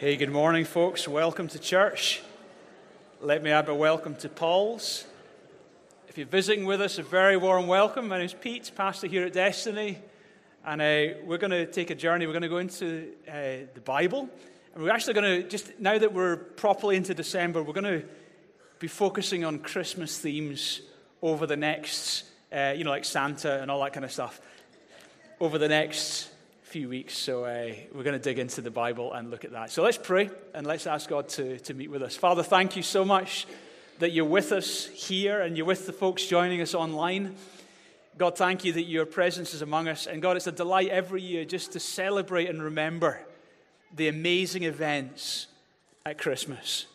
Hey, good morning, folks. Welcome to church. Let me add a welcome to Paul's. If you're visiting with us, a very warm welcome. My name's Pete, pastor here at Destiny, and uh, we're going to take a journey. We're going to go into uh, the Bible, and we're actually going to just now that we're properly into December, we're going to be focusing on Christmas themes over the next, uh, you know, like Santa and all that kind of stuff, over the next few weeks. So uh, we're going to dig into the Bible and look at that. So let's pray and let's ask God to, to meet with us. Father, thank you so much that you're with us here and you're with the folks joining us online. God, thank you that your presence is among us. And God, it's a delight every year just to celebrate and remember the amazing events at Christmas.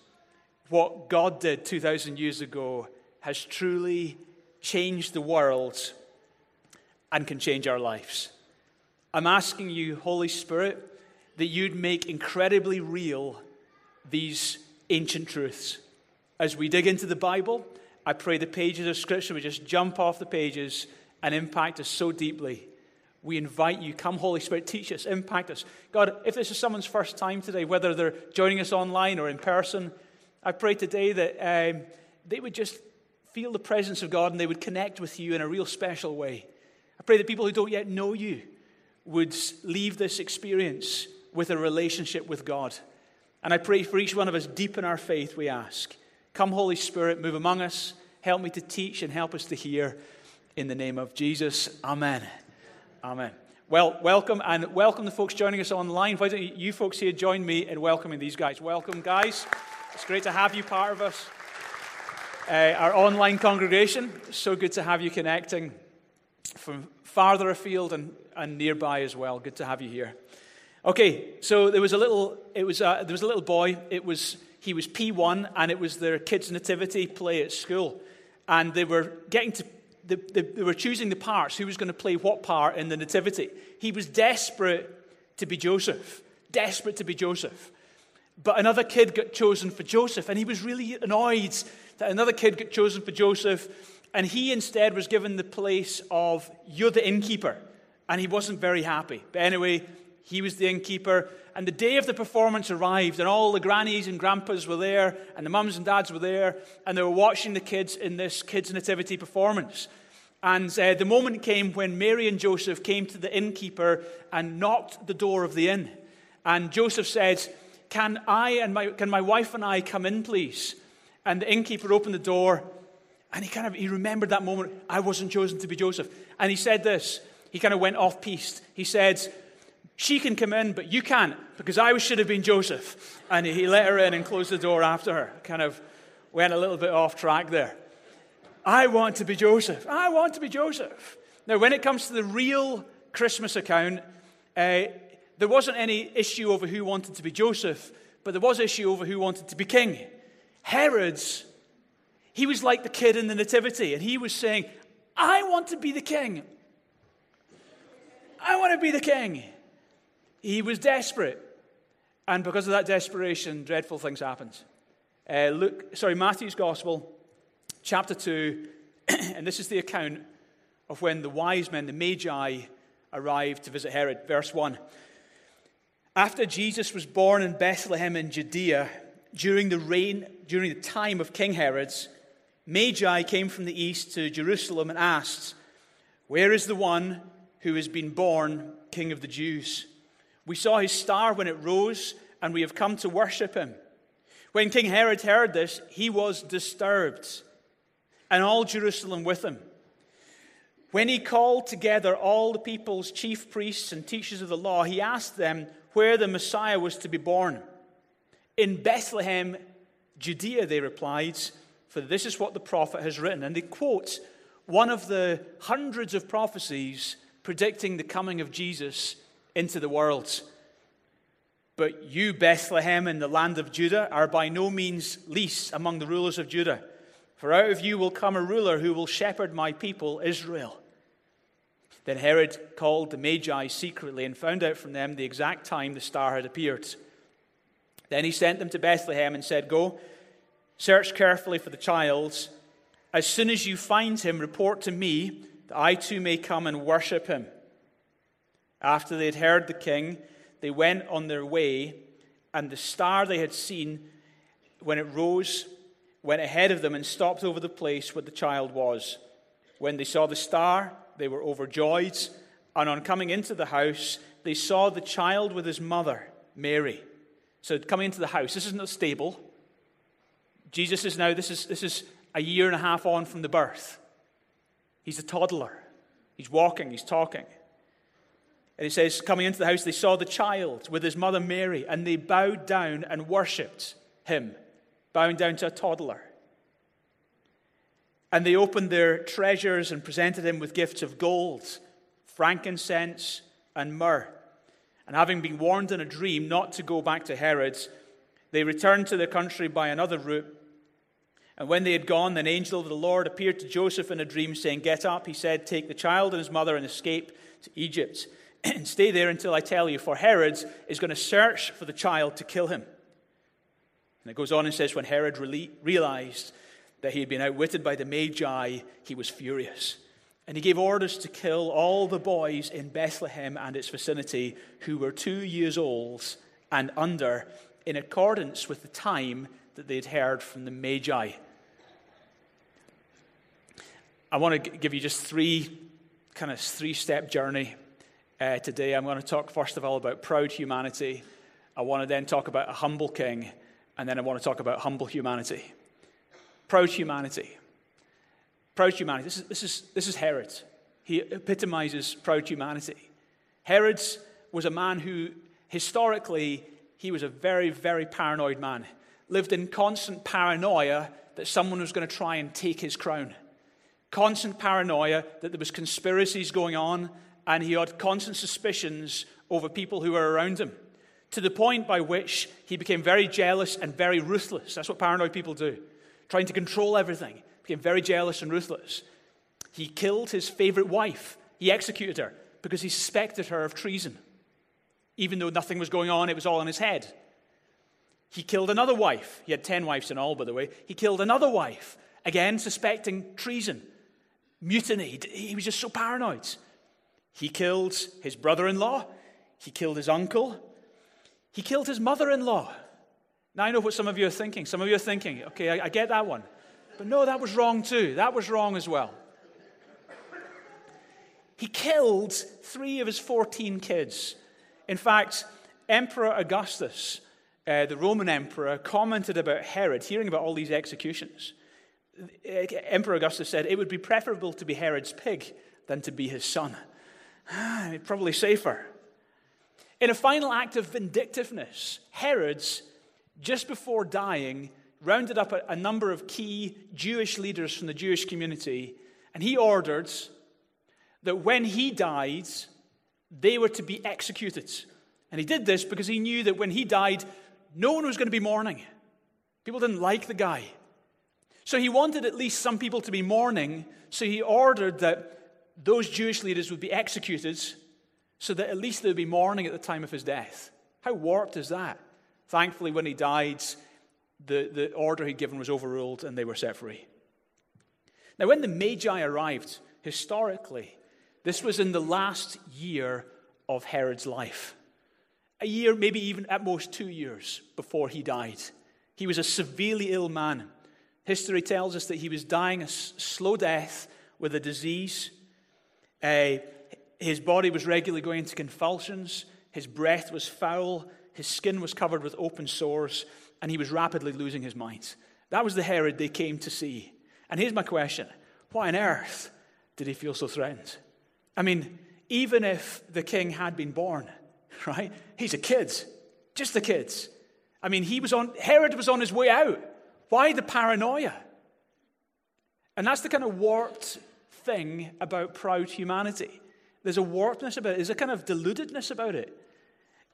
What God did 2,000 years ago has truly changed the world and can change our lives. I'm asking you, Holy Spirit, that you'd make incredibly real these ancient truths. As we dig into the Bible, I pray the pages of Scripture would just jump off the pages and impact us so deeply. We invite you, come, Holy Spirit, teach us, impact us. God, if this is someone's first time today, whether they're joining us online or in person, I pray today that um, they would just feel the presence of God and they would connect with you in a real special way. I pray that people who don't yet know you would leave this experience with a relationship with God. And I pray for each one of us, deep in our faith, we ask. Come, Holy Spirit, move among us. Help me to teach and help us to hear. In the name of Jesus, Amen. Amen. Well, welcome and welcome the folks joining us online. Why don't you folks here join me in welcoming these guys? Welcome, guys. It's great to have you part of us. Uh, our online congregation, so good to have you connecting from farther afield and and nearby as well. Good to have you here. Okay, so there was a little, it was a, there was a little boy. It was he was P1, and it was their kids' nativity play at school, and they were getting to. They, they were choosing the parts, who was going to play what part in the nativity. He was desperate to be Joseph, desperate to be Joseph. But another kid got chosen for Joseph, and he was really annoyed that another kid got chosen for Joseph, and he instead was given the place of, You're the innkeeper and he wasn't very happy. But anyway, he was the innkeeper. And the day of the performance arrived, and all the grannies and grandpas were there, and the mums and dads were there, and they were watching the kids in this kids' nativity performance. And uh, the moment came when Mary and Joseph came to the innkeeper and knocked the door of the inn. And Joseph said, Can I and my, can my wife and I come in, please? And the innkeeper opened the door, and he kind of he remembered that moment. I wasn't chosen to be Joseph. And he said this he kind of went off piste. He said, She can come in, but you can't, because I should have been Joseph. And he let her in and closed the door after her. Kind of went a little bit off track there. I want to be Joseph. I want to be Joseph. Now, when it comes to the real Christmas account, uh, there wasn't any issue over who wanted to be Joseph, but there was issue over who wanted to be king. Herod's, he was like the kid in the Nativity, and he was saying, I want to be the king. I want to be the king. He was desperate. And because of that desperation, dreadful things happened. Uh, Luke, sorry, Matthew's Gospel, chapter 2, and this is the account of when the wise men, the Magi, arrived to visit Herod. Verse 1. After Jesus was born in Bethlehem in Judea, during the reign, during the time of King Herod's, Magi came from the east to Jerusalem and asked, Where is the one who has been born King of the Jews. We saw his star when it rose, and we have come to worship him. When King Herod heard this, he was disturbed, and all Jerusalem with him. When he called together all the people's chief priests and teachers of the law, he asked them where the Messiah was to be born. In Bethlehem, Judea, they replied, for this is what the prophet has written. And they quote one of the hundreds of prophecies predicting the coming of Jesus into the world. But you, Bethlehem, in the land of Judah, are by no means least among the rulers of Judah. For out of you will come a ruler who will shepherd my people, Israel. Then Herod called the Magi secretly and found out from them the exact time the star had appeared. Then he sent them to Bethlehem and said, Go, search carefully for the child. As soon as you find him, report to me that I too may come and worship him. After they had heard the king, they went on their way, and the star they had seen when it rose went ahead of them and stopped over the place where the child was. When they saw the star, they were overjoyed, and on coming into the house, they saw the child with his mother, Mary. So, coming into the house, this isn't a stable. Jesus is now, this is, this is a year and a half on from the birth. He's a toddler. He's walking, he's talking. And he says, coming into the house, they saw the child with his mother Mary, and they bowed down and worshipped him, bowing down to a toddler. And they opened their treasures and presented him with gifts of gold, frankincense, and myrrh. And having been warned in a dream not to go back to Herod's, they returned to their country by another route. And when they had gone, an angel of the Lord appeared to Joseph in a dream, saying, Get up, he said, take the child and his mother and escape to Egypt. and stay there until I tell you, for Herod is going to search for the child to kill him. And it goes on and says, When Herod realized that he had been outwitted by the Magi, he was furious. And he gave orders to kill all the boys in Bethlehem and its vicinity who were two years old and under, in accordance with the time that they had heard from the Magi. I want to give you just three kind of three step journey uh, today. I'm going to talk first of all about proud humanity. I want to then talk about a humble king, and then I want to talk about humble humanity. Proud humanity. Proud humanity. This is, this is, this is Herod. He epitomizes proud humanity. Herod was a man who, historically, he was a very, very paranoid man. Lived in constant paranoia that someone was going to try and take his crown constant paranoia that there was conspiracies going on, and he had constant suspicions over people who were around him, to the point by which he became very jealous and very ruthless. That's what paranoid people do, trying to control everything. Became very jealous and ruthless. He killed his favorite wife. He executed her because he suspected her of treason. Even though nothing was going on, it was all in his head. He killed another wife. He had 10 wives in all, by the way. He killed another wife, again, suspecting treason mutinied. He was just so paranoid. He killed his brother in law, he killed his uncle, he killed his mother in law. Now, I know what some of you are thinking. Some of you are thinking, okay, I, I get that one. But no, that was wrong too. That was wrong as well. He killed three of his 14 kids. In fact, Emperor Augustus, uh, the Roman emperor, commented about Herod, hearing about all these executions. Emperor Augustus said it would be preferable to be Herod's pig than to be his son. Probably safer. In a final act of vindictiveness, Herod's, just before dying, rounded up a, number of key Jewish leaders from the Jewish community, and he ordered that when he died, they were to be executed. And he did this because he knew that when he died, no one was going to be mourning. People didn't like the guy. So he wanted at least some people to be mourning, so he ordered that those Jewish leaders would be executed so that at least they would be mourning at the time of his death. How warped is that? Thankfully, when he died, the, the order he'd given was overruled and they were set free. Now, when the Magi arrived, historically, this was in the last year of Herod's life. A year, maybe even at most two years before he died. He was a severely ill man. History tells us that he was dying a slow death with a disease. Uh, his body was regularly going into convulsions. His breath was foul. His skin was covered with open sores. And he was rapidly losing his mind. That was the Herod they came to see. And here's my question Why on earth did he feel so threatened? I mean, even if the king had been born, right? He's a kid, just a kid. I mean, he was on, Herod was on his way out. Why the paranoia? And that's the kind of warped thing about proud humanity. There's a warpedness about it, there's a kind of deludedness about it.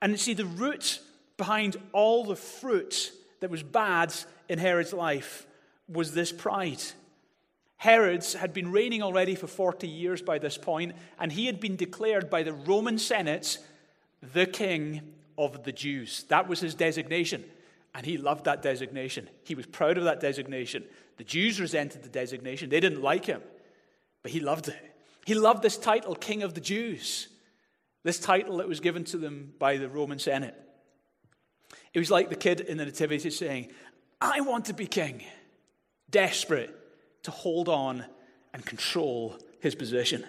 And you see, the root behind all the fruit that was bad in Herod's life was this pride. Herod's had been reigning already for 40 years by this point, and he had been declared by the Roman Senate the king of the Jews. That was his designation. And he loved that designation. He was proud of that designation. The Jews resented the designation. They didn't like him, but he loved it. He loved this title, King of the Jews, this title that was given to them by the Roman Senate. It was like the kid in the Nativity saying, I want to be king, desperate to hold on and control his position.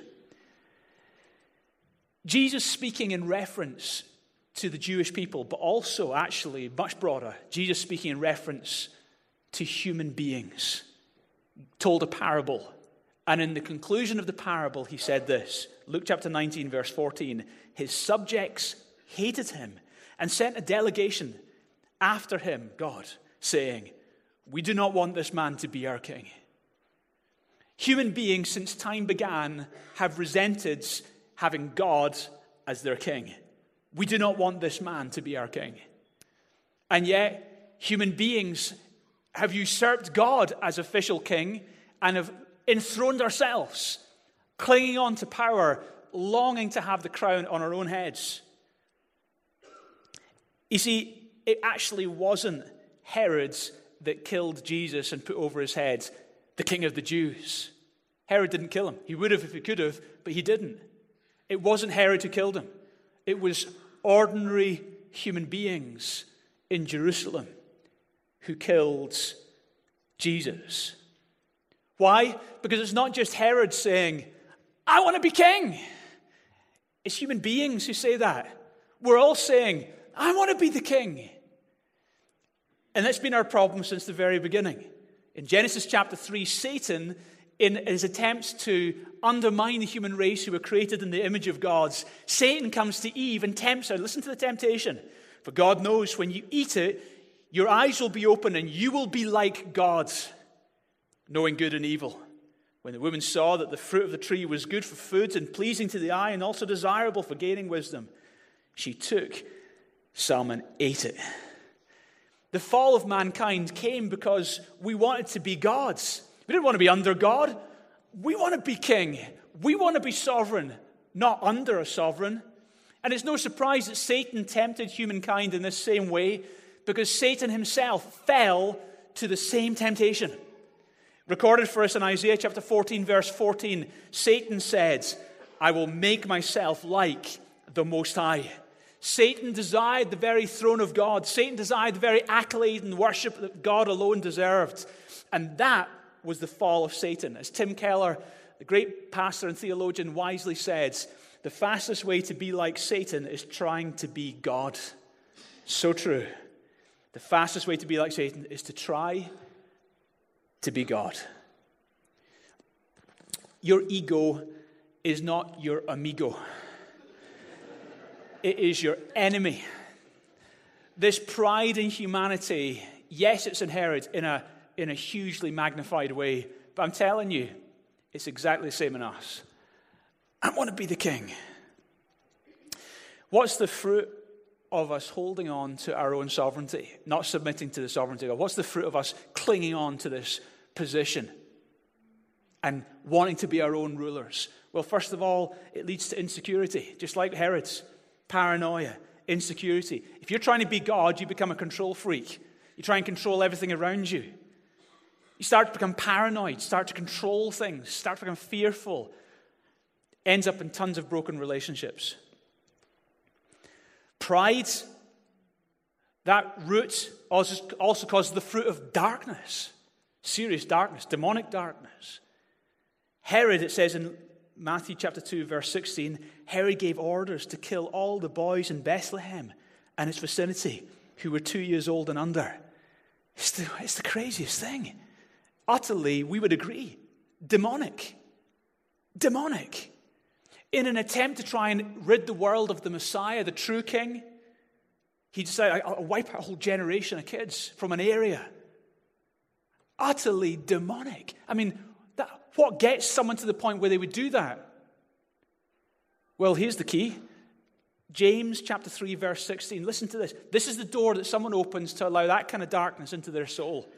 Jesus speaking in reference to the Jewish people, but also, actually, much broader, Jesus speaking in reference to human beings, told a parable. And in the conclusion of the parable, he said this Luke chapter 19, verse 14 His subjects hated him and sent a delegation after him, God, saying, We do not want this man to be our king. Human beings, since time began, have resented having God as their king. We do not want this man to be our king. And yet, human beings have usurped God as official king and have enthroned ourselves, clinging on to power, longing to have the crown on our own heads. You see, it actually wasn't Herod that killed Jesus and put over his head the king of the Jews. Herod didn't kill him. He would have if he could have, but he didn't. It wasn't Herod who killed him, it was ordinary human beings in Jerusalem who killed Jesus. Why? Because it's not just Herod saying, I want to be king. It's human beings who say that. We're all saying, I want to be the king. And that's been our problem since the very beginning. In Genesis chapter 3, Satan, in his attempts to undermine the human race who were created in the image of God, Satan comes to Eve and tempts her. Listen to the temptation. For God knows when you eat it, your eyes will be open and you will be like God, knowing good and evil. When the woman saw that the fruit of the tree was good for food and pleasing to the eye and also desirable for gaining wisdom, she took some and ate it. The fall of mankind came because we wanted to be gods. We didn't want to be under God. We want to be king. We want to be sovereign, not under a sovereign. And it's no surprise that Satan tempted humankind in this same way because Satan himself fell to the same temptation. Recorded for us in Isaiah chapter 14, verse 14, Satan said, I will make myself like the Most High. Satan desired the very throne of God. Satan desired the very accolade and worship that God alone deserved. And that was the fall of Satan. As Tim Keller, the great pastor and theologian, wisely says, the fastest way to be like Satan is trying to be God. So true. The fastest way to be like Satan is to try to be God. Your ego is not your amigo, it is your enemy. This pride in humanity, yes, it's inherent in a, in a hugely magnified way, but I'm telling you, it's exactly the same in us. I want to be the king. What's the fruit of us holding on to our own sovereignty, not submitting to the sovereignty of God? What's the fruit of us clinging on to this position and wanting to be our own rulers? Well, first of all, it leads to insecurity, just like Herod's paranoia, insecurity. If you're trying to be God, you become a control freak. You try and control everything around you. You start to become paranoid, start to control things, start to become fearful. Ends up in tons of broken relationships. Pride, that root also, also causes the fruit of darkness, serious darkness, demonic darkness. Herod, it says in Matthew chapter 2, verse 16, Herod gave orders to kill all the boys in Bethlehem and its vicinity who were two years old and under. It's the, it's the craziest thing. Utterly, we would agree, demonic. Demonic in an attempt to try and rid the world of the Messiah, the true king, he decided, I'll wipe out a whole generation of kids from an area. Utterly demonic. I mean, that, what gets someone to the point where they would do that? Well, here's the key James chapter 3, verse 16. Listen to this. This is the door that someone opens to allow that kind of darkness into their soul.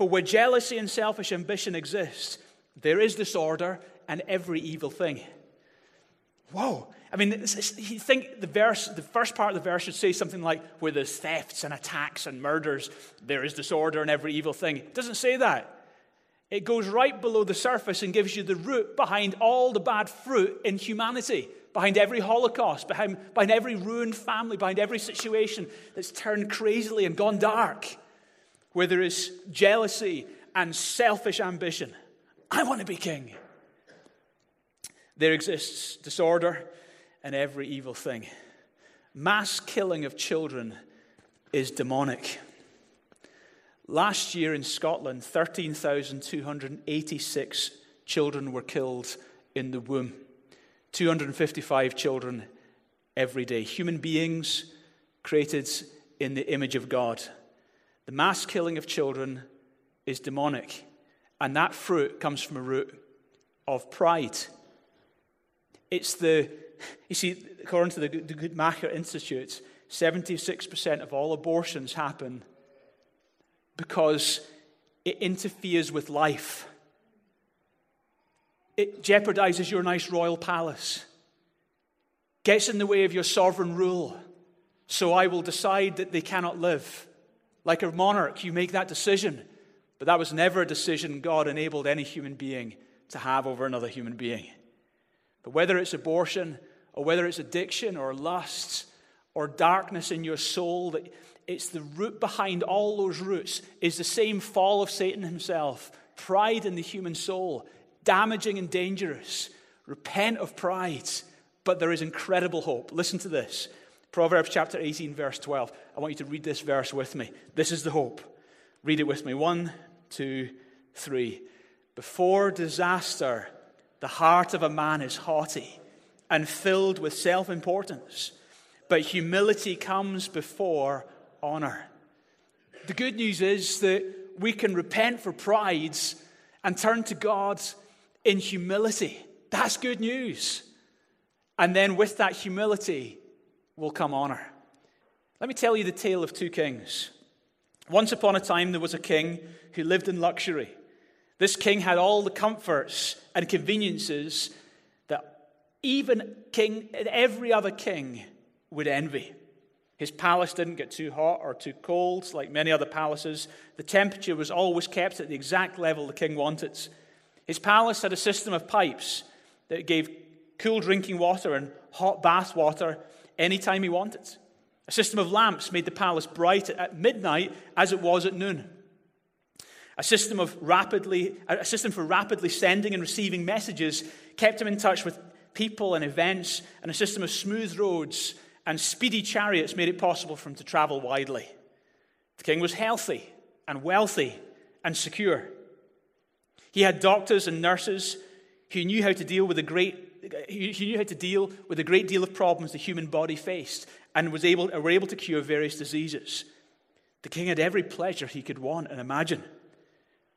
For where jealousy and selfish ambition exist, there is disorder and every evil thing. Whoa. I mean, you think the verse, the first part of the verse should say something like, where there's thefts and attacks and murders, there is disorder and every evil thing. It doesn't say that. It goes right below the surface and gives you the root behind all the bad fruit in humanity behind every Holocaust, behind, behind every ruined family, behind every situation that's turned crazily and gone dark, where there is jealousy and selfish ambition. I want to be king. There exists disorder and every evil thing. Mass killing of children is demonic. Last year in Scotland, 13,286 children were killed in the womb. 255 children every day. Human beings created in the image of God. The mass killing of children is demonic, and that fruit comes from a root of pride. It's the, you see, according to the, the Guttmacher Institute, 76% of all abortions happen because it interferes with life. It jeopardizes your nice royal palace, gets in the way of your sovereign rule. So I will decide that they cannot live. Like a monarch, you make that decision. But that was never a decision God enabled any human being to have over another human being. But whether it's abortion, or whether it's addiction, or lust, or darkness in your soul, that it's the root behind all those roots is the same fall of Satan himself pride in the human soul, damaging and dangerous. Repent of pride, but there is incredible hope. Listen to this Proverbs chapter 18, verse 12. I want you to read this verse with me. This is the hope. Read it with me. One, two, three. Before disaster, the heart of a man is haughty and filled with self importance, but humility comes before honor. The good news is that we can repent for prides and turn to God in humility. That's good news. And then with that humility will come honor. Let me tell you the tale of two kings. Once upon a time, there was a king who lived in luxury. This king had all the comforts and conveniences that even king, every other king would envy. His palace didn't get too hot or too cold like many other palaces. The temperature was always kept at the exact level the king wanted. His palace had a system of pipes that gave cool drinking water and hot bath water anytime he wanted. A system of lamps made the palace bright at midnight as it was at noon. A system, of rapidly, a system for rapidly sending and receiving messages kept him in touch with people and events, and a system of smooth roads and speedy chariots made it possible for him to travel widely. The king was healthy and wealthy and secure. He had doctors and nurses who knew how to deal with a great he knew how to deal with a great deal of problems the human body faced and was able, were able to cure various diseases. The king had every pleasure he could want and imagine.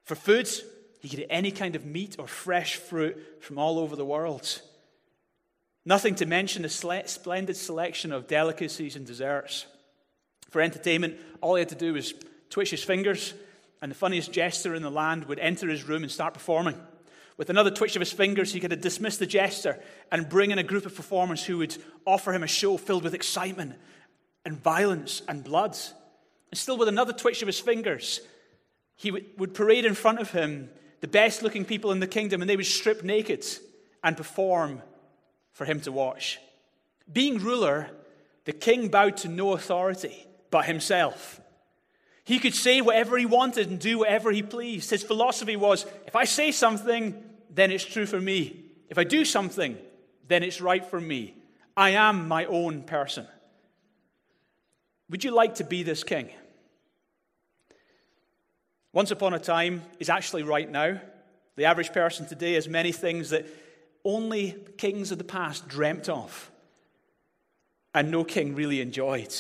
For foods, he could eat any kind of meat or fresh fruit from all over the world. Nothing to mention a splendid selection of delicacies and desserts. For entertainment, all he had to do was twitch his fingers, and the funniest jester in the land would enter his room and start performing. With another twitch of his fingers, he could dismiss the jester and bring in a group of performers who would offer him a show filled with excitement and violence and blood. And still, with another twitch of his fingers, he would parade in front of him the best looking people in the kingdom, and they would strip naked and perform for him to watch. Being ruler, the king bowed to no authority but himself. He could say whatever he wanted and do whatever he pleased. His philosophy was if I say something, then it's true for me. If I do something, then it's right for me. I am my own person. Would you like to be this king? Once upon a time is actually right now. The average person today has many things that only kings of the past dreamt of, and no king really enjoyed.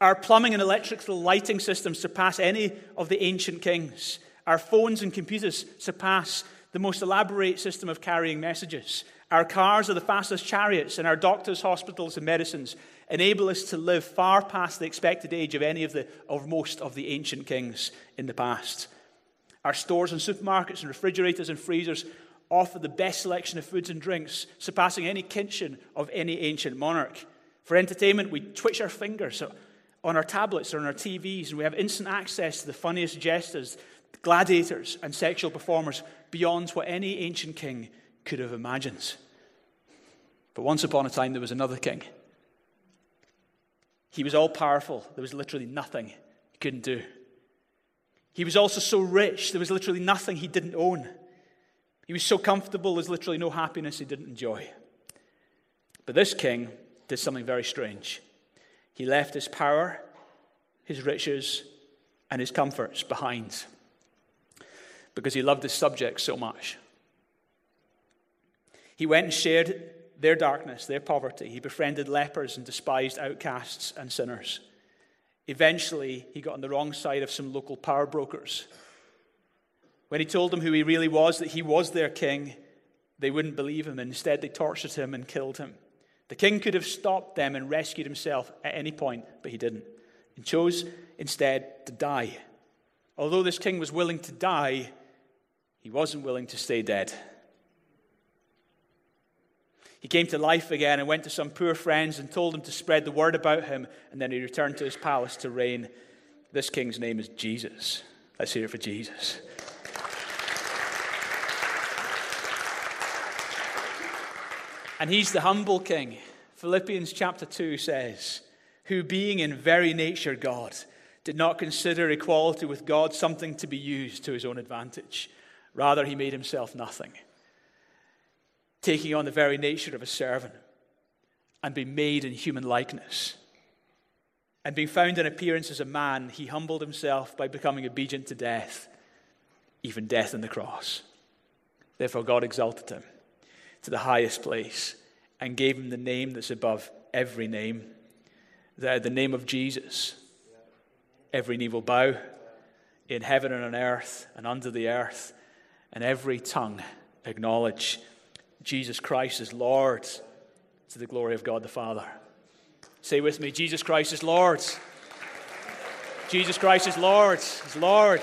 Our plumbing and electrical lighting systems surpass any of the ancient kings. Our phones and computers surpass the most elaborate system of carrying messages. Our cars are the fastest chariots, and our doctors, hospitals, and medicines enable us to live far past the expected age of any of the, or most of the ancient kings in the past. Our stores and supermarkets and refrigerators and freezers offer the best selection of foods and drinks, surpassing any kitchen of any ancient monarch. For entertainment, we twitch our fingers on our tablets or on our TVs, and we have instant access to the funniest jesters, gladiators, and sexual performers beyond what any ancient king could have imagined. But once upon a time, there was another king. He was all powerful. There was literally nothing he couldn't do. He was also so rich, there was literally nothing he didn't own. He was so comfortable, there's literally no happiness he didn't enjoy. But this king did something very strange. He left his power, his riches, and his comforts behind because he loved his subjects so much. He went and shared their darkness, their poverty. He befriended lepers and despised outcasts and sinners. Eventually, he got on the wrong side of some local power brokers. When he told them who he really was, that he was their king, they wouldn't believe him. Instead, they tortured him and killed him. The king could have stopped them and rescued himself at any point, but he didn't, He chose instead to die. Although this king was willing to die, he wasn't willing to stay dead. He came to life again and went to some poor friends and told them to spread the word about him, and then he returned to his palace to reign. This king's name is Jesus. Let's hear it for Jesus. And he's the humble king. Philippians chapter 2 says, Who being in very nature God, did not consider equality with God something to be used to his own advantage. Rather, he made himself nothing taking on the very nature of a servant and being made in human likeness. And being found in appearance as a man, he humbled himself by becoming obedient to death, even death on the cross. Therefore, God exalted him to the highest place and gave him the name that's above every name. The, the name of Jesus. Every knee will bow in heaven and on earth and under the earth, and every tongue acknowledge Jesus Christ is Lord to the glory of God the Father. Say with me Jesus Christ is Lord. Jesus Christ is Lord. Is Lord.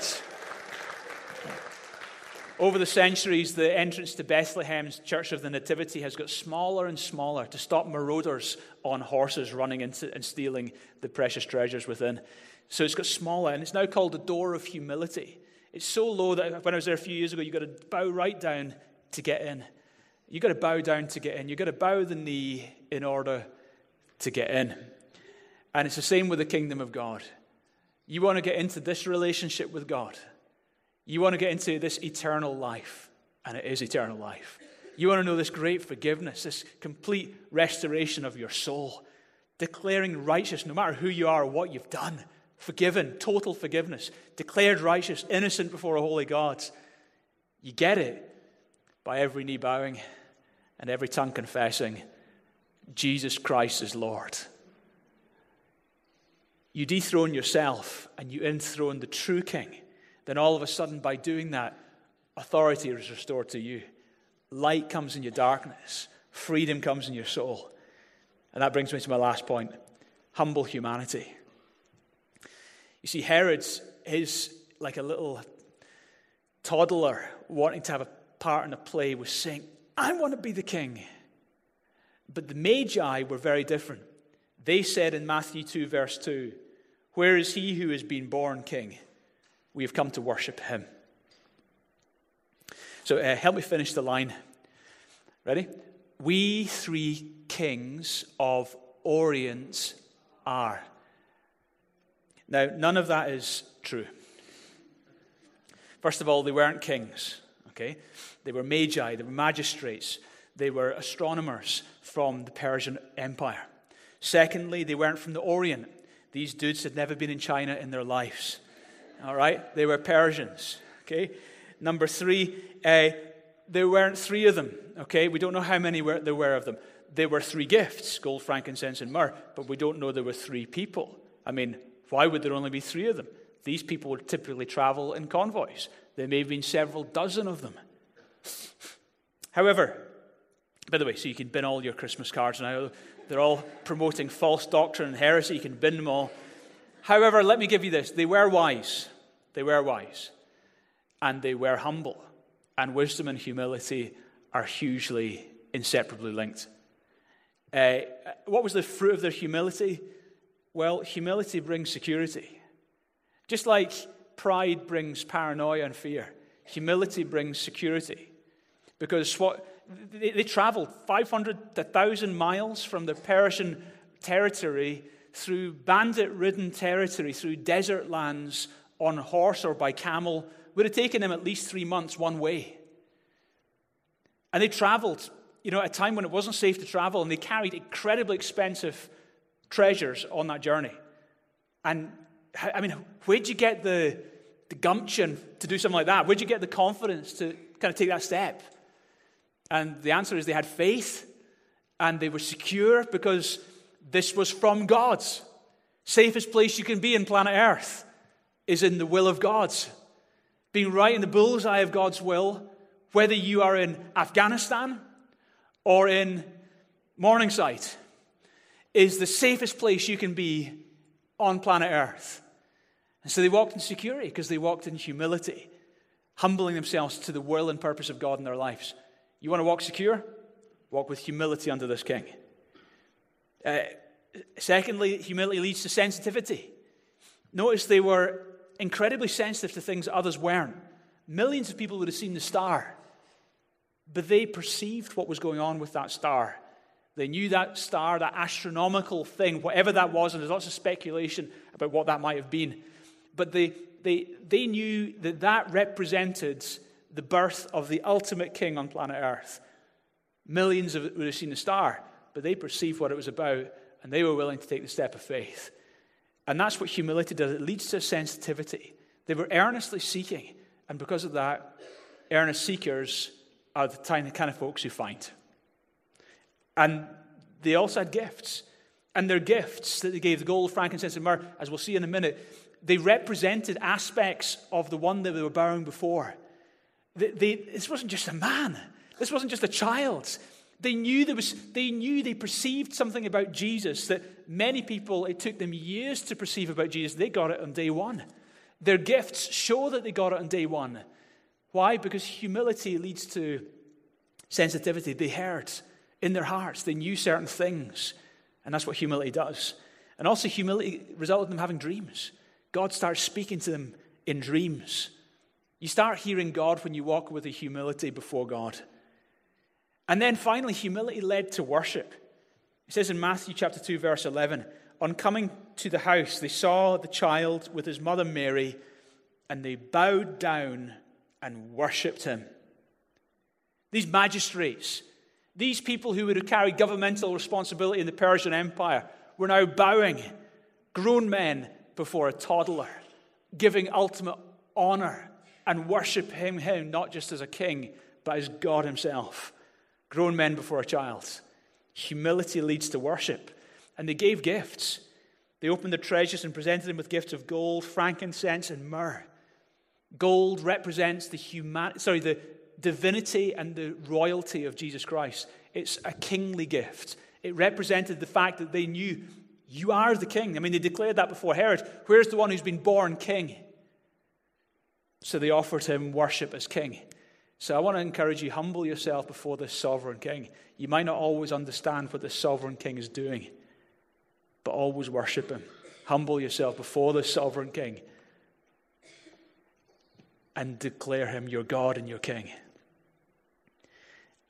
Over the centuries, the entrance to Bethlehem's Church of the Nativity has got smaller and smaller to stop marauders on horses running into and stealing the precious treasures within. So it's got smaller, and it's now called the Door of Humility. It's so low that when I was there a few years ago, you've got to bow right down to get in. You've got to bow down to get in. You've got to bow the knee in order to get in. And it's the same with the kingdom of God. You want to get into this relationship with God. You want to get into this eternal life, and it is eternal life. You want to know this great forgiveness, this complete restoration of your soul, declaring righteous no matter who you are or what you've done, forgiven, total forgiveness, declared righteous, innocent before a holy God. You get it by every knee bowing and every tongue confessing Jesus Christ is Lord. You dethrone yourself and you enthrone the true king, then all of a sudden, by doing that, authority is restored to you. Light comes in your darkness, freedom comes in your soul. And that brings me to my last point humble humanity. You see, Herod's is like a little toddler wanting to have a part in a play was saying, I want to be the king. But the Magi were very different. They said in Matthew 2, verse 2, Where is he who has been born king? We have come to worship him. So uh, help me finish the line. Ready? We three kings of Orient are. Now, none of that is true. First of all, they weren't kings, okay? They were magi, they were magistrates, they were astronomers from the Persian Empire. Secondly, they weren't from the Orient. These dudes had never been in China in their lives. All right? They were Persians. Okay? Number three, uh, there weren't three of them. Okay? We don't know how many were, there were of them. There were three gifts gold, frankincense, and myrrh, but we don't know there were three people. I mean, why would there only be three of them? These people would typically travel in convoys. There may have been several dozen of them. However, by the way, so you can bin all your Christmas cards now. They're all promoting false doctrine and heresy. You can bin them all. However, let me give you this they were wise. They were wise. And they were humble. And wisdom and humility are hugely, inseparably linked. Uh, what was the fruit of their humility? Well, humility brings security. Just like pride brings paranoia and fear, humility brings security. Because what they, they traveled 500 to 1,000 miles from the Persian territory through bandit ridden territory, through desert lands on horse or by camel. Would have taken them at least three months one way. And they traveled, you know, at a time when it wasn't safe to travel, and they carried incredibly expensive treasures on that journey. And I mean, where'd you get the, the gumption to do something like that? Where'd you get the confidence to kind of take that step? And the answer is they had faith and they were secure because this was from God's. Safest place you can be in planet Earth is in the will of God's. Being right in the bullseye of God's will, whether you are in Afghanistan or in Morningside, is the safest place you can be on planet Earth. And so they walked in security because they walked in humility, humbling themselves to the will and purpose of God in their lives. You want to walk secure? Walk with humility under this king. Uh, secondly, humility leads to sensitivity. Notice they were incredibly sensitive to things others weren't. Millions of people would have seen the star, but they perceived what was going on with that star. They knew that star, that astronomical thing, whatever that was, and there's lots of speculation about what that might have been. But they, they, they knew that that represented the birth of the ultimate king on planet Earth. Millions of, would have seen the star, but they perceived what it was about, and they were willing to take the step of faith. And that's what humility does it leads to sensitivity. They were earnestly seeking, and because of that, earnest seekers are the kind of folks who find. And they also had gifts. And their gifts that they gave, the gold, frankincense, and myrrh, as we'll see in a minute, they represented aspects of the one that they were bowing before. They, they, this wasn't just a man. This wasn't just a child. They knew there was, they knew they perceived something about Jesus that many people, it took them years to perceive about Jesus. They got it on day one. Their gifts show that they got it on day one. Why? Because humility leads to sensitivity. They heard in their hearts, they knew certain things. And that's what humility does. And also, humility resulted in them having dreams. God starts speaking to them in dreams. You start hearing God when you walk with a humility before God. And then finally, humility led to worship. It says in Matthew chapter 2, verse 11 On coming to the house, they saw the child with his mother Mary, and they bowed down and worshipped him. These magistrates, these people who would have carried governmental responsibility in the Persian Empire, were now bowing, grown men, before a toddler, giving ultimate honor and worshiping him not just as a king, but as God himself. Grown men before a child. Humility leads to worship. And they gave gifts. They opened their treasures and presented them with gifts of gold, frankincense, and myrrh. Gold represents the human, sorry, the divinity and the royalty of Jesus Christ. It's a kingly gift. It represented the fact that they knew you are the king. I mean, they declared that before Herod. Where's the one who's been born king? So they offered him worship as king. So I want to encourage you humble yourself before this sovereign king. You might not always understand what this sovereign king is doing, but always worship him. Humble yourself before the sovereign king and declare him your God and your king.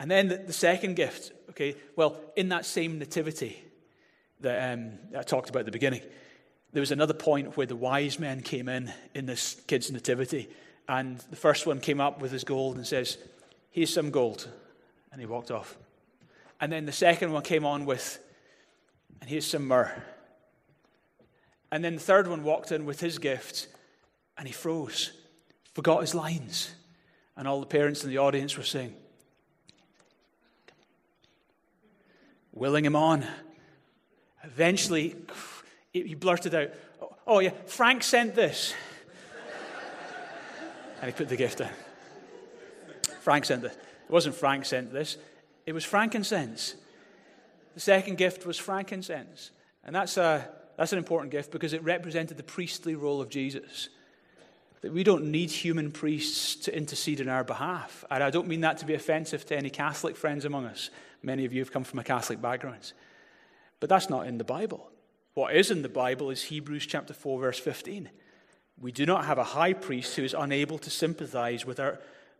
And then the, the second gift, okay, well, in that same nativity that um, I talked about at the beginning, there was another point where the wise men came in in this kid's nativity, and the first one came up with his gold and says, Here's some gold. And he walked off. And then the second one came on with, And here's some myrrh. And then the third one walked in with his gift, and he froze, forgot his lines. And all the parents in the audience were saying, willing him on. Eventually, he blurted out, oh, oh, yeah, Frank sent this. And he put the gift down. Frank sent this. It wasn't Frank sent this, it was frankincense. The second gift was frankincense. And that's, a, that's an important gift because it represented the priestly role of Jesus. That we don't need human priests to intercede in our behalf. And I don't mean that to be offensive to any Catholic friends among us. Many of you have come from a Catholic background. But that's not in the Bible. What is in the Bible is Hebrews chapter 4, verse 15. We do not have a high priest who is unable to sympathize with our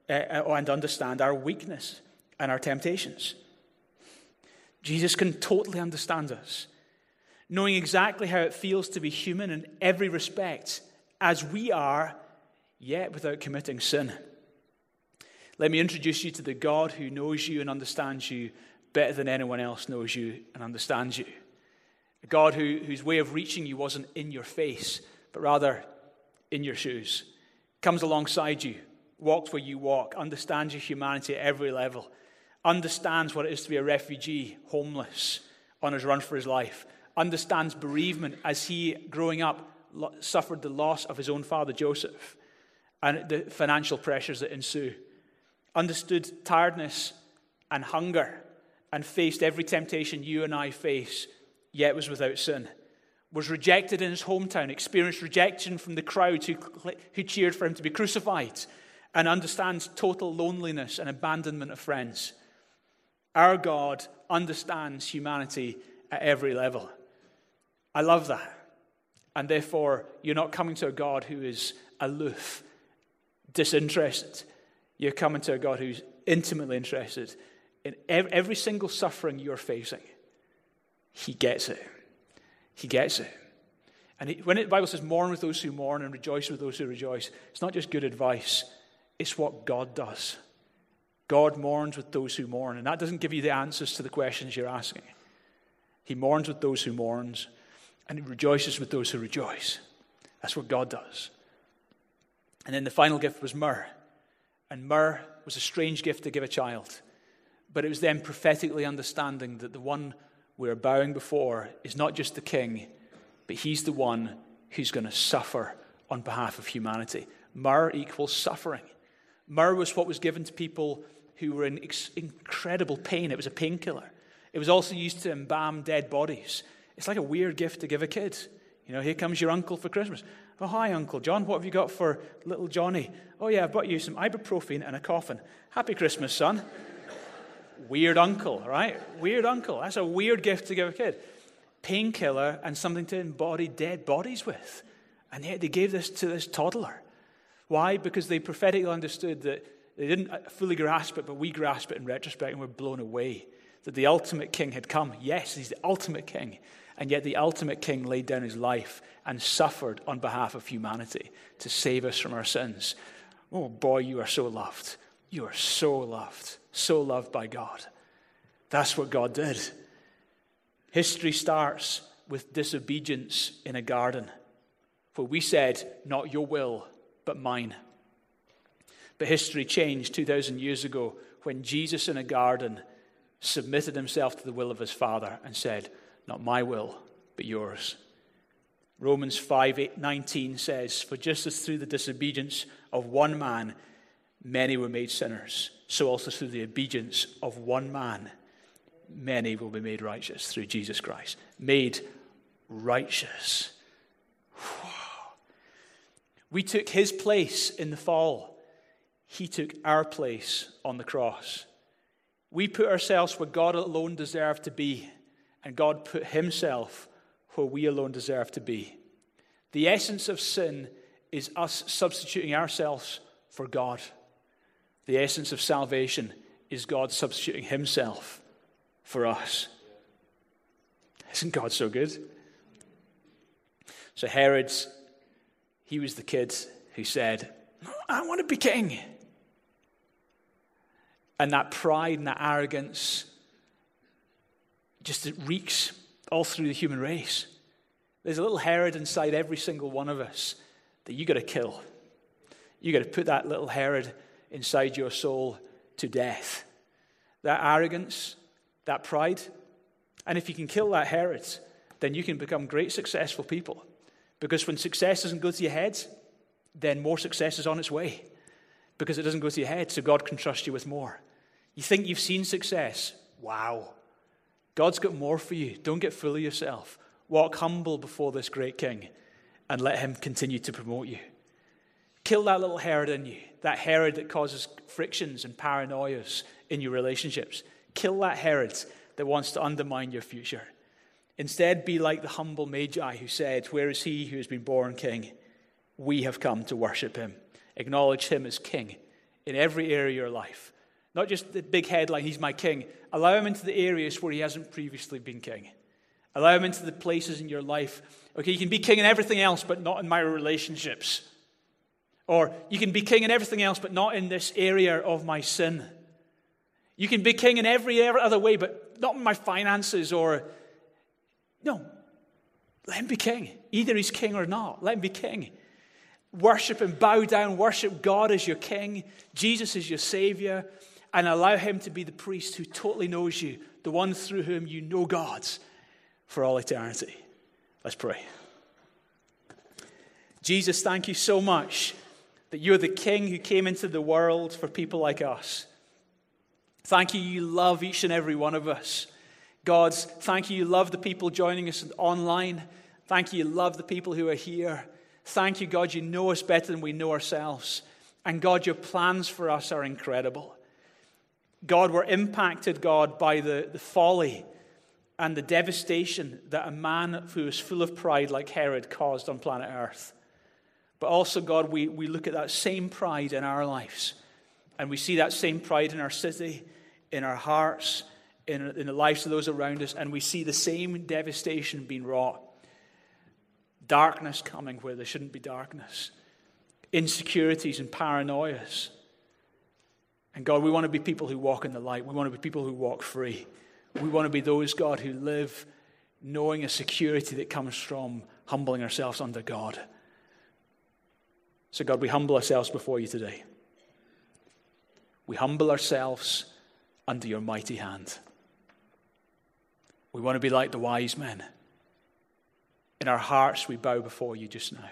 uh, and understand our weakness. and our temptations. Jesus can totally understand us, knowing exactly how it feels to be human in every respect, as we are, yet without committing sin. Let me introduce you to the God who knows you and understands you better than anyone else knows you and understands you. A God who, whose way of reaching you wasn't in your face, but rather in your shoes. Comes alongside you, walks where you walk, understands your humanity at every level, understands what it is to be a refugee, homeless, on his run for his life, understands bereavement as he, growing up, suffered the loss of his own father, Joseph, and the financial pressures that ensue, understood tiredness and hunger, and faced every temptation you and I face, yet was without sin. Was rejected in his hometown, experienced rejection from the crowd who, who cheered for him to be crucified, and understands total loneliness and abandonment of friends. Our God understands humanity at every level. I love that. And therefore, you're not coming to a God who is aloof, disinterested. You're coming to a God who's intimately interested in every single suffering you're facing. He gets it. He gets it. And when the Bible says, mourn with those who mourn and rejoice with those who rejoice, it's not just good advice, it's what God does. God mourns with those who mourn. And that doesn't give you the answers to the questions you're asking. He mourns with those who mourns, and he rejoices with those who rejoice. That's what God does. And then the final gift was myrrh. And myrrh was a strange gift to give a child. But it was then prophetically understanding that the one we're bowing before is not just the king, but he's the one who's going to suffer on behalf of humanity. Myrrh equals suffering. Myrrh was what was given to people who were in ex- incredible pain. It was a painkiller. It was also used to embalm dead bodies. It's like a weird gift to give a kid. You know, here comes your uncle for Christmas. Oh, hi, Uncle John. What have you got for little Johnny? Oh, yeah, I've brought you some ibuprofen and a coffin. Happy Christmas, son. Weird uncle, right? Weird uncle. That's a weird gift to give a kid. Painkiller and something to embody dead bodies with. And yet they gave this to this toddler. Why? Because they prophetically understood that they didn't fully grasp it, but we grasp it in retrospect and we're blown away that the ultimate king had come. Yes, he's the ultimate king. And yet the ultimate king laid down his life and suffered on behalf of humanity to save us from our sins. Oh boy, you are so loved. You are so loved, so loved by God. That's what God did. History starts with disobedience in a garden. For we said, Not your will, but mine. But history changed 2,000 years ago when Jesus in a garden submitted himself to the will of his Father and said, Not my will, but yours. Romans 5 19 says, For just as through the disobedience of one man many were made sinners, so also through the obedience of one man many will be made righteous through Jesus Christ. Made righteous. We took his place in the fall. He took our place on the cross. We put ourselves where God alone deserved to be, and God put himself where we alone deserve to be. The essence of sin is us substituting ourselves for God. The essence of salvation is God substituting himself for us. Isn't God so good? So, Herod, he was the kid who said, I want to be king. And that pride and that arrogance just reeks all through the human race. There's a little Herod inside every single one of us that you got to kill. You got to put that little Herod inside your soul to death. That arrogance, that pride. And if you can kill that Herod, then you can become great, successful people. Because when success doesn't go to your head, then more success is on its way. Because it doesn't go to your head, so God can trust you with more. You think you've seen success? Wow. God's got more for you. Don't get full of yourself. Walk humble before this great king and let him continue to promote you. Kill that little Herod in you, that Herod that causes frictions and paranoias in your relationships. Kill that Herod that wants to undermine your future. Instead, be like the humble Magi who said, Where is he who has been born king? We have come to worship him. Acknowledge him as king in every area of your life Not just the big headline, He's my King. Allow Him into the areas where He hasn't previously been King. Allow Him into the places in your life. Okay, you can be King in everything else, but not in my relationships. Or you can be King in everything else, but not in this area of my sin. You can be King in every other way, but not in my finances or. No, let him be king. Either he's king or not. Let him be king. Worship and bow down. Worship God as your king, Jesus as your savior, and allow him to be the priest who totally knows you, the one through whom you know God for all eternity. Let's pray. Jesus, thank you so much that you're the king who came into the world for people like us. Thank you, you love each and every one of us. God, thank you, you love the people joining us online. Thank you, you love the people who are here. Thank you, God, you know us better than we know ourselves. And God, your plans for us are incredible. God, we're impacted, God, by the, the folly and the devastation that a man who is full of pride like Herod caused on planet Earth. But also, God, we, we look at that same pride in our lives. And we see that same pride in our city, in our hearts, in, in the lives of those around us. And we see the same devastation being wrought darkness coming where there shouldn't be darkness, insecurities and paranoias. And God, we want to be people who walk in the light. We want to be people who walk free. We want to be those, God, who live knowing a security that comes from humbling ourselves under God. So, God, we humble ourselves before you today. We humble ourselves under your mighty hand. We want to be like the wise men. In our hearts, we bow before you just now.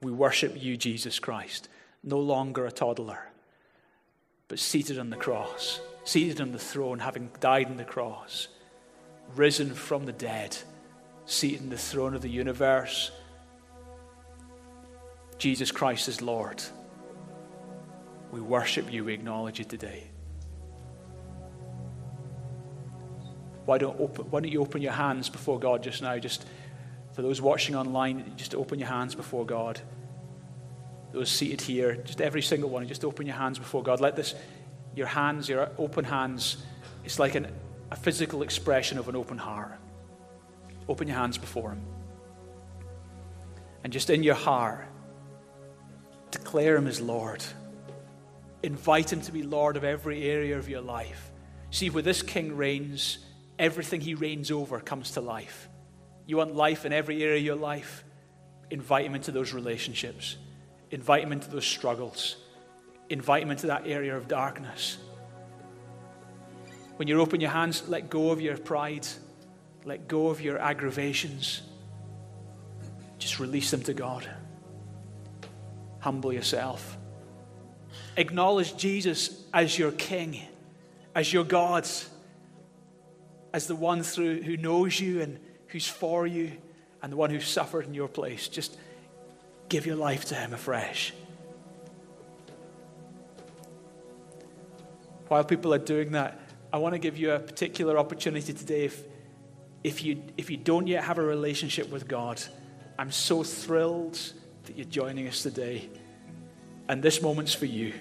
We worship you, Jesus Christ, no longer a toddler, but seated on the cross, seated on the throne, having died on the cross, risen from the dead, seated on the throne of the universe. Jesus Christ is Lord. We worship you, we acknowledge you today. Why don't, open, why don't you open your hands before God just now? Just for those watching online, just open your hands before God. Those seated here, just every single one, just open your hands before God. Let this, your hands, your open hands, it's like an, a physical expression of an open heart. Open your hands before Him. And just in your heart, declare Him as Lord. Invite Him to be Lord of every area of your life. See, where this King reigns, everything He reigns over comes to life. You want life in every area of your life? Invite him into those relationships. Invite him into those struggles. Invite him into that area of darkness. When you open your hands, let go of your pride. Let go of your aggravations. Just release them to God. Humble yourself. Acknowledge Jesus as your King, as your God, as the one through who knows you and who's for you and the one who suffered in your place. Just give your life to him afresh. While people are doing that, I want to give you a particular opportunity today. If, if, you, if you don't yet have a relationship with God, I'm so thrilled that you're joining us today. And this moment's for you.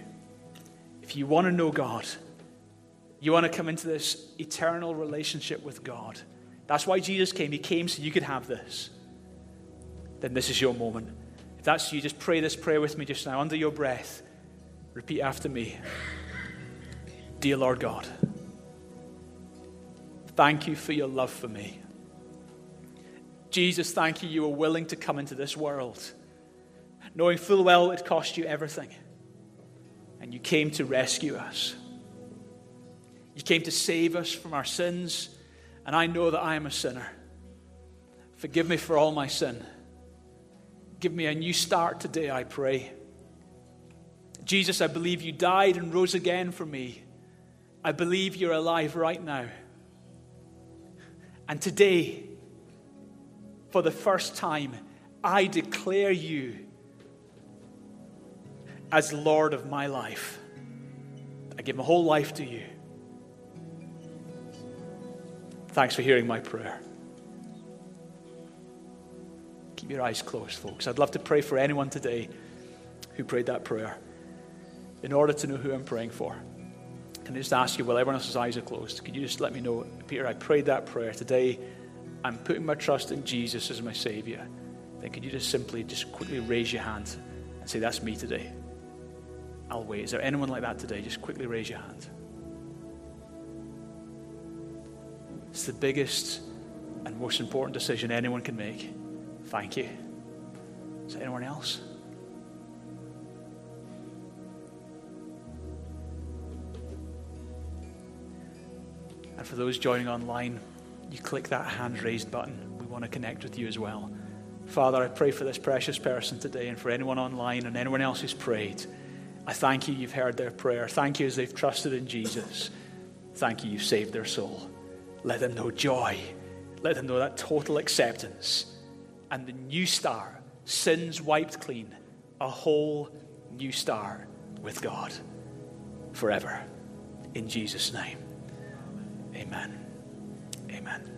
If you want to know God, you want to come into this eternal relationship with God. That's why Jesus came. He came so you could have this. Then this is your moment. If that's you, just pray this prayer with me just now under your breath. Repeat after me Dear Lord God, thank you for your love for me. Jesus, thank you, you were willing to come into this world, knowing full well it cost you everything. And you came to rescue us. You came to save us from our sins and I know that I am a sinner. Forgive me for all my sin. Give me a new start today, I pray. Jesus, I believe you died and rose again for me. I believe you're alive right now. And today, for the first time, I declare you as Lord of my life. I give my whole life to you. Thanks for hearing my prayer. Keep your eyes closed, folks. I'd love to pray for anyone today who prayed that prayer in order to know who I'm praying for. Can I just ask you, while everyone else's eyes are closed, could you just let me know, Peter, I prayed that prayer today. I'm putting my trust in Jesus as my Savior. Then could you just simply, just quickly raise your hand and say, That's me today? I'll wait. Is there anyone like that today? Just quickly raise your hand. It's the biggest and most important decision anyone can make. Thank you. Is there anyone else? And for those joining online, you click that hand raised button. We want to connect with you as well. Father, I pray for this precious person today and for anyone online and anyone else who's prayed. I thank you, you've heard their prayer. Thank you as they've trusted in Jesus. Thank you, you've saved their soul. Let them know joy. Let them know that total acceptance and the new star, sins wiped clean, a whole new star with God forever. In Jesus' name. Amen. Amen.